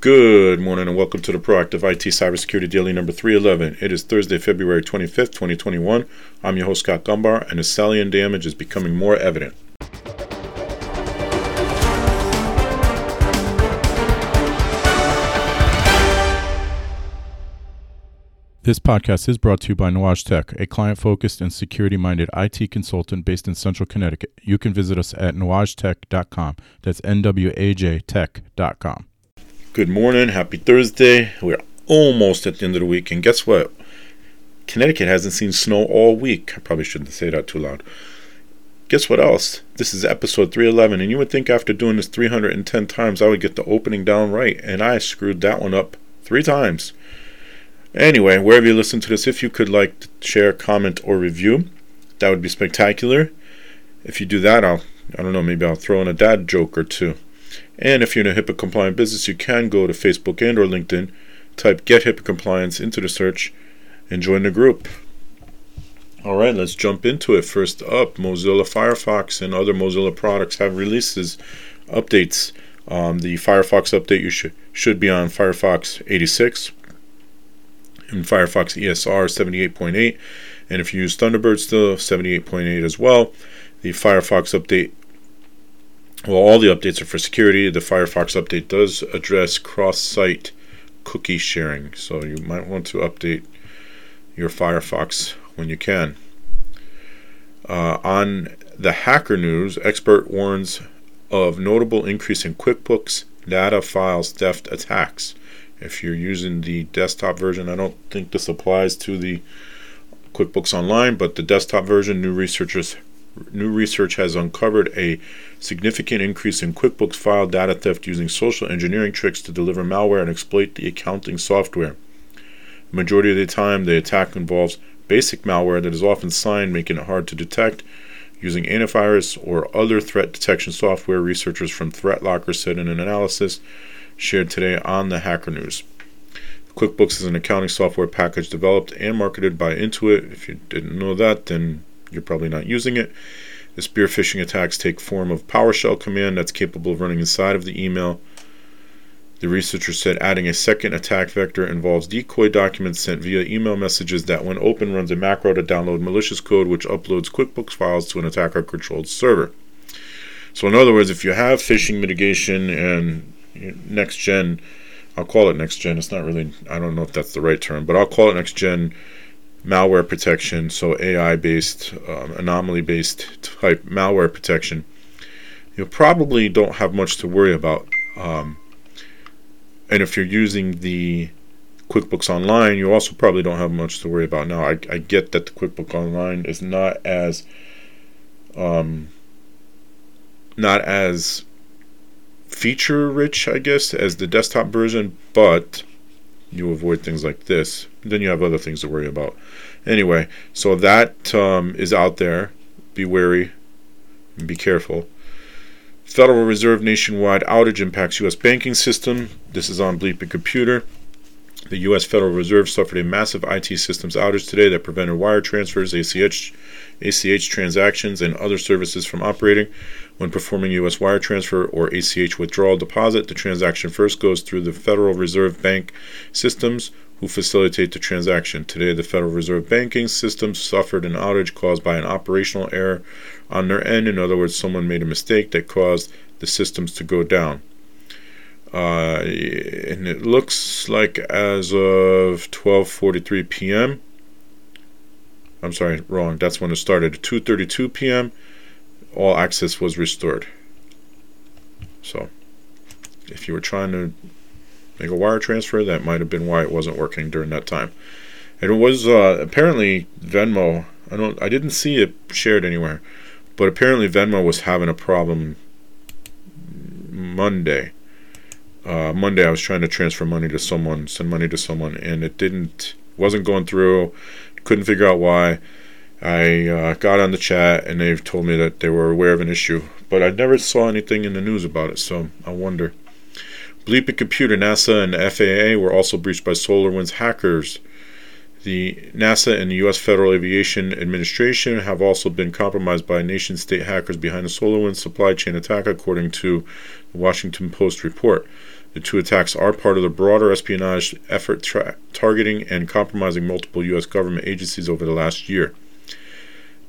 Good morning and welcome to the Proactive IT Cybersecurity Daily number 311. It is Thursday, February 25th, 2021. I'm your host, Scott Gumbar, and the salient damage is becoming more evident. This podcast is brought to you by Nuage Tech, a client focused and security minded IT consultant based in Central Connecticut. You can visit us at nuagetech.com. That's N W A J tech.com. Good morning. Happy Thursday. We're almost at the end of the week. And guess what? Connecticut hasn't seen snow all week. I probably shouldn't say that too loud. Guess what else? This is episode 311. And you would think after doing this 310 times, I would get the opening down right. And I screwed that one up three times. Anyway, wherever you listen to this, if you could like, share, comment, or review, that would be spectacular. If you do that, I'll, I don't know, maybe I'll throw in a dad joke or two. And if you're in a HIPAA compliant business, you can go to Facebook and or LinkedIn, type get HIPAA compliance into the search, and join the group. All right, let's jump into it. First up, Mozilla Firefox and other Mozilla products have releases, updates. Um, the Firefox update you should should be on Firefox 86 and Firefox ESR 78.8, and if you use Thunderbird still 78.8 as well. The Firefox update well, all the updates are for security. The Firefox update does address cross site cookie sharing, so you might want to update your Firefox when you can. Uh, on the hacker news, expert warns of notable increase in QuickBooks data files theft attacks. If you're using the desktop version, I don't think this applies to the QuickBooks Online, but the desktop version, new researchers new research has uncovered a significant increase in QuickBooks file data theft using social engineering tricks to deliver malware and exploit the accounting software. The majority of the time, the attack involves basic malware that is often signed, making it hard to detect. Using antivirus or other threat detection software, researchers from ThreatLocker said in an analysis shared today on the Hacker News. QuickBooks is an accounting software package developed and marketed by Intuit. If you didn't know that, then you're probably not using it. The spear phishing attacks take form of PowerShell command that's capable of running inside of the email. The researcher said adding a second attack vector involves decoy documents sent via email messages that, when open, runs a macro to download malicious code which uploads QuickBooks files to an attacker controlled server. So, in other words, if you have phishing mitigation and next gen, I'll call it next gen. It's not really, I don't know if that's the right term, but I'll call it next gen malware protection, so AI based, um, anomaly based type malware protection, you probably don't have much to worry about. Um, and if you're using the QuickBooks Online, you also probably don't have much to worry about. Now, I, I get that the QuickBooks Online is not as um, not as feature rich, I guess, as the desktop version, but you avoid things like this. Then you have other things to worry about. Anyway, so that um, is out there. Be wary and be careful. Federal Reserve nationwide outage impacts U.S. banking system. This is on Bleeping Computer. The U.S. Federal Reserve suffered a massive IT systems outage today that prevented wire transfers, ACH, ACH transactions, and other services from operating. When performing U.S. wire transfer or ACH withdrawal deposit, the transaction first goes through the Federal Reserve Bank systems, who facilitate the transaction. Today, the Federal Reserve banking system suffered an outage caused by an operational error on their end. In other words, someone made a mistake that caused the systems to go down. Uh, and it looks like as of 12:43 p.m. I'm sorry, wrong. That's when it started. 2:32 p.m. All access was restored. So, if you were trying to make a wire transfer, that might have been why it wasn't working during that time. And it was uh, apparently Venmo. I don't. I didn't see it shared anywhere, but apparently Venmo was having a problem Monday uh, Monday I was trying to transfer money to someone, send money to someone, and it didn't, wasn't going through. Couldn't figure out why. I uh, got on the chat and they've told me that they were aware of an issue, but I never saw anything in the news about it, so I wonder. Bleeping Computer, NASA, and FAA were also breached by SolarWinds hackers. The NASA and the U.S. Federal Aviation Administration have also been compromised by nation state hackers behind the SolarWinds supply chain attack, according to the Washington Post report. The two attacks are part of the broader espionage effort tra- targeting and compromising multiple U.S. government agencies over the last year.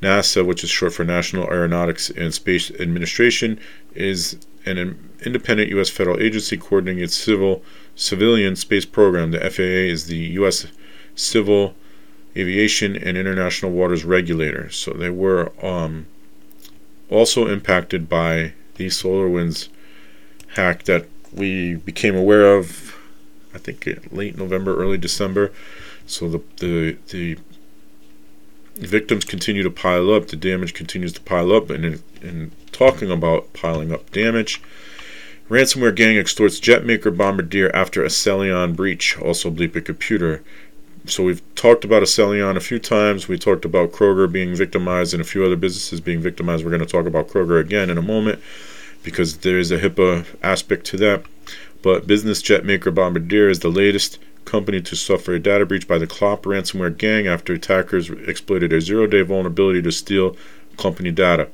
NASA, which is short for National Aeronautics and Space Administration, is an independent U.S. federal agency coordinating its civil civilian space program. The FAA is the U.S. Civil Aviation and International Waters Regulator. So they were um, also impacted by the SolarWinds hack that we became aware of, I think late November, early December. So the the the victims continue to pile up. The damage continues to pile up, and in, in talking about piling up damage. Ransomware gang extorts jetmaker Bombardier after Accellion breach, also Bleeping Computer. So we've talked about Accellion a few times. We talked about Kroger being victimized and a few other businesses being victimized. We're going to talk about Kroger again in a moment because there is a HIPAA aspect to that. But business jet maker Bombardier is the latest company to suffer a data breach by the Clop ransomware gang after attackers exploited a zero day vulnerability to steal company data.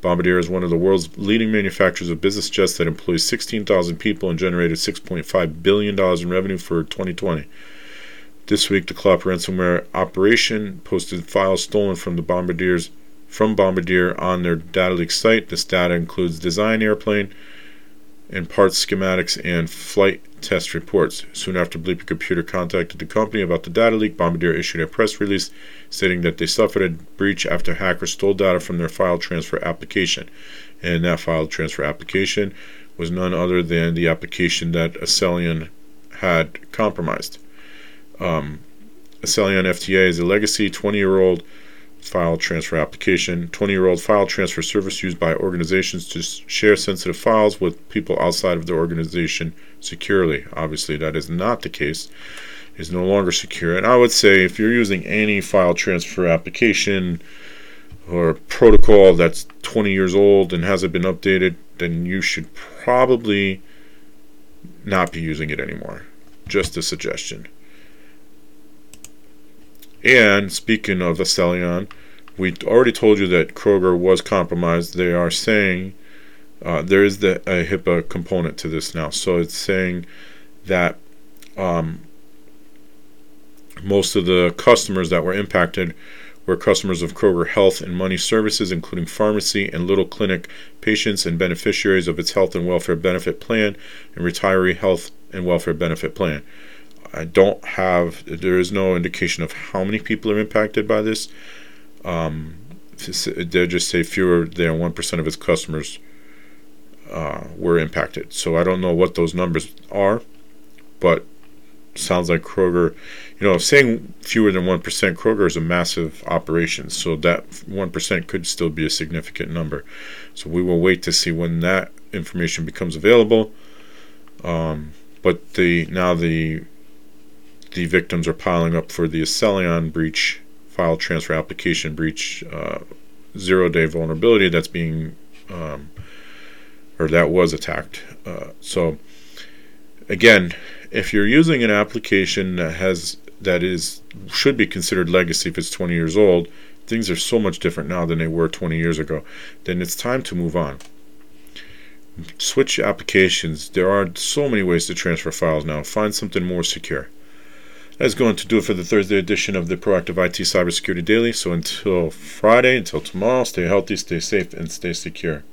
Bombardier is one of the world's leading manufacturers of business jets that employs 16,000 people and generated $6.5 billion in revenue for 2020. This week, the Clop ransomware operation posted files stolen from the Bombardiers from Bombardier on their data leak site. This data includes design airplane and parts schematics and flight test reports. Soon after Bleeping Computer contacted the company about the data leak, Bombardier issued a press release stating that they suffered a breach after hackers stole data from their file transfer application. And that file transfer application was none other than the application that Accellion had compromised. Um, FTA is a legacy 20 year old file transfer application, 20 year old file transfer service used by organizations to share sensitive files with people outside of their organization securely. Obviously, that is not the case. Is no longer secure. And I would say if you're using any file transfer application or protocol that's 20 years old and hasn't been updated, then you should probably not be using it anymore. Just a suggestion. And speaking of Accellion, we already told you that Kroger was compromised. They are saying uh, there is the a HIPAA component to this now. So it's saying that um, most of the customers that were impacted were customers of Kroger Health and Money Services, including pharmacy and Little Clinic patients and beneficiaries of its health and welfare benefit plan and retiree health and welfare benefit plan. I don't have, there is no indication of how many people are impacted by this. Um, they just say fewer than 1% of its customers uh, were impacted. So I don't know what those numbers are, but sounds like Kroger, you know, saying fewer than 1%, Kroger is a massive operation. So that 1% could still be a significant number. So we will wait to see when that information becomes available. Um, but the now the the victims are piling up for the Accellion breach, file transfer application breach, uh, zero day vulnerability that's being, um, or that was attacked. Uh, so, again, if you're using an application that has that is should be considered legacy if it's 20 years old, things are so much different now than they were 20 years ago. Then it's time to move on. Switch applications. There are so many ways to transfer files now. Find something more secure. That's going to do it for the Thursday edition of the Proactive IT Cybersecurity Daily. So until Friday, until tomorrow, stay healthy, stay safe, and stay secure.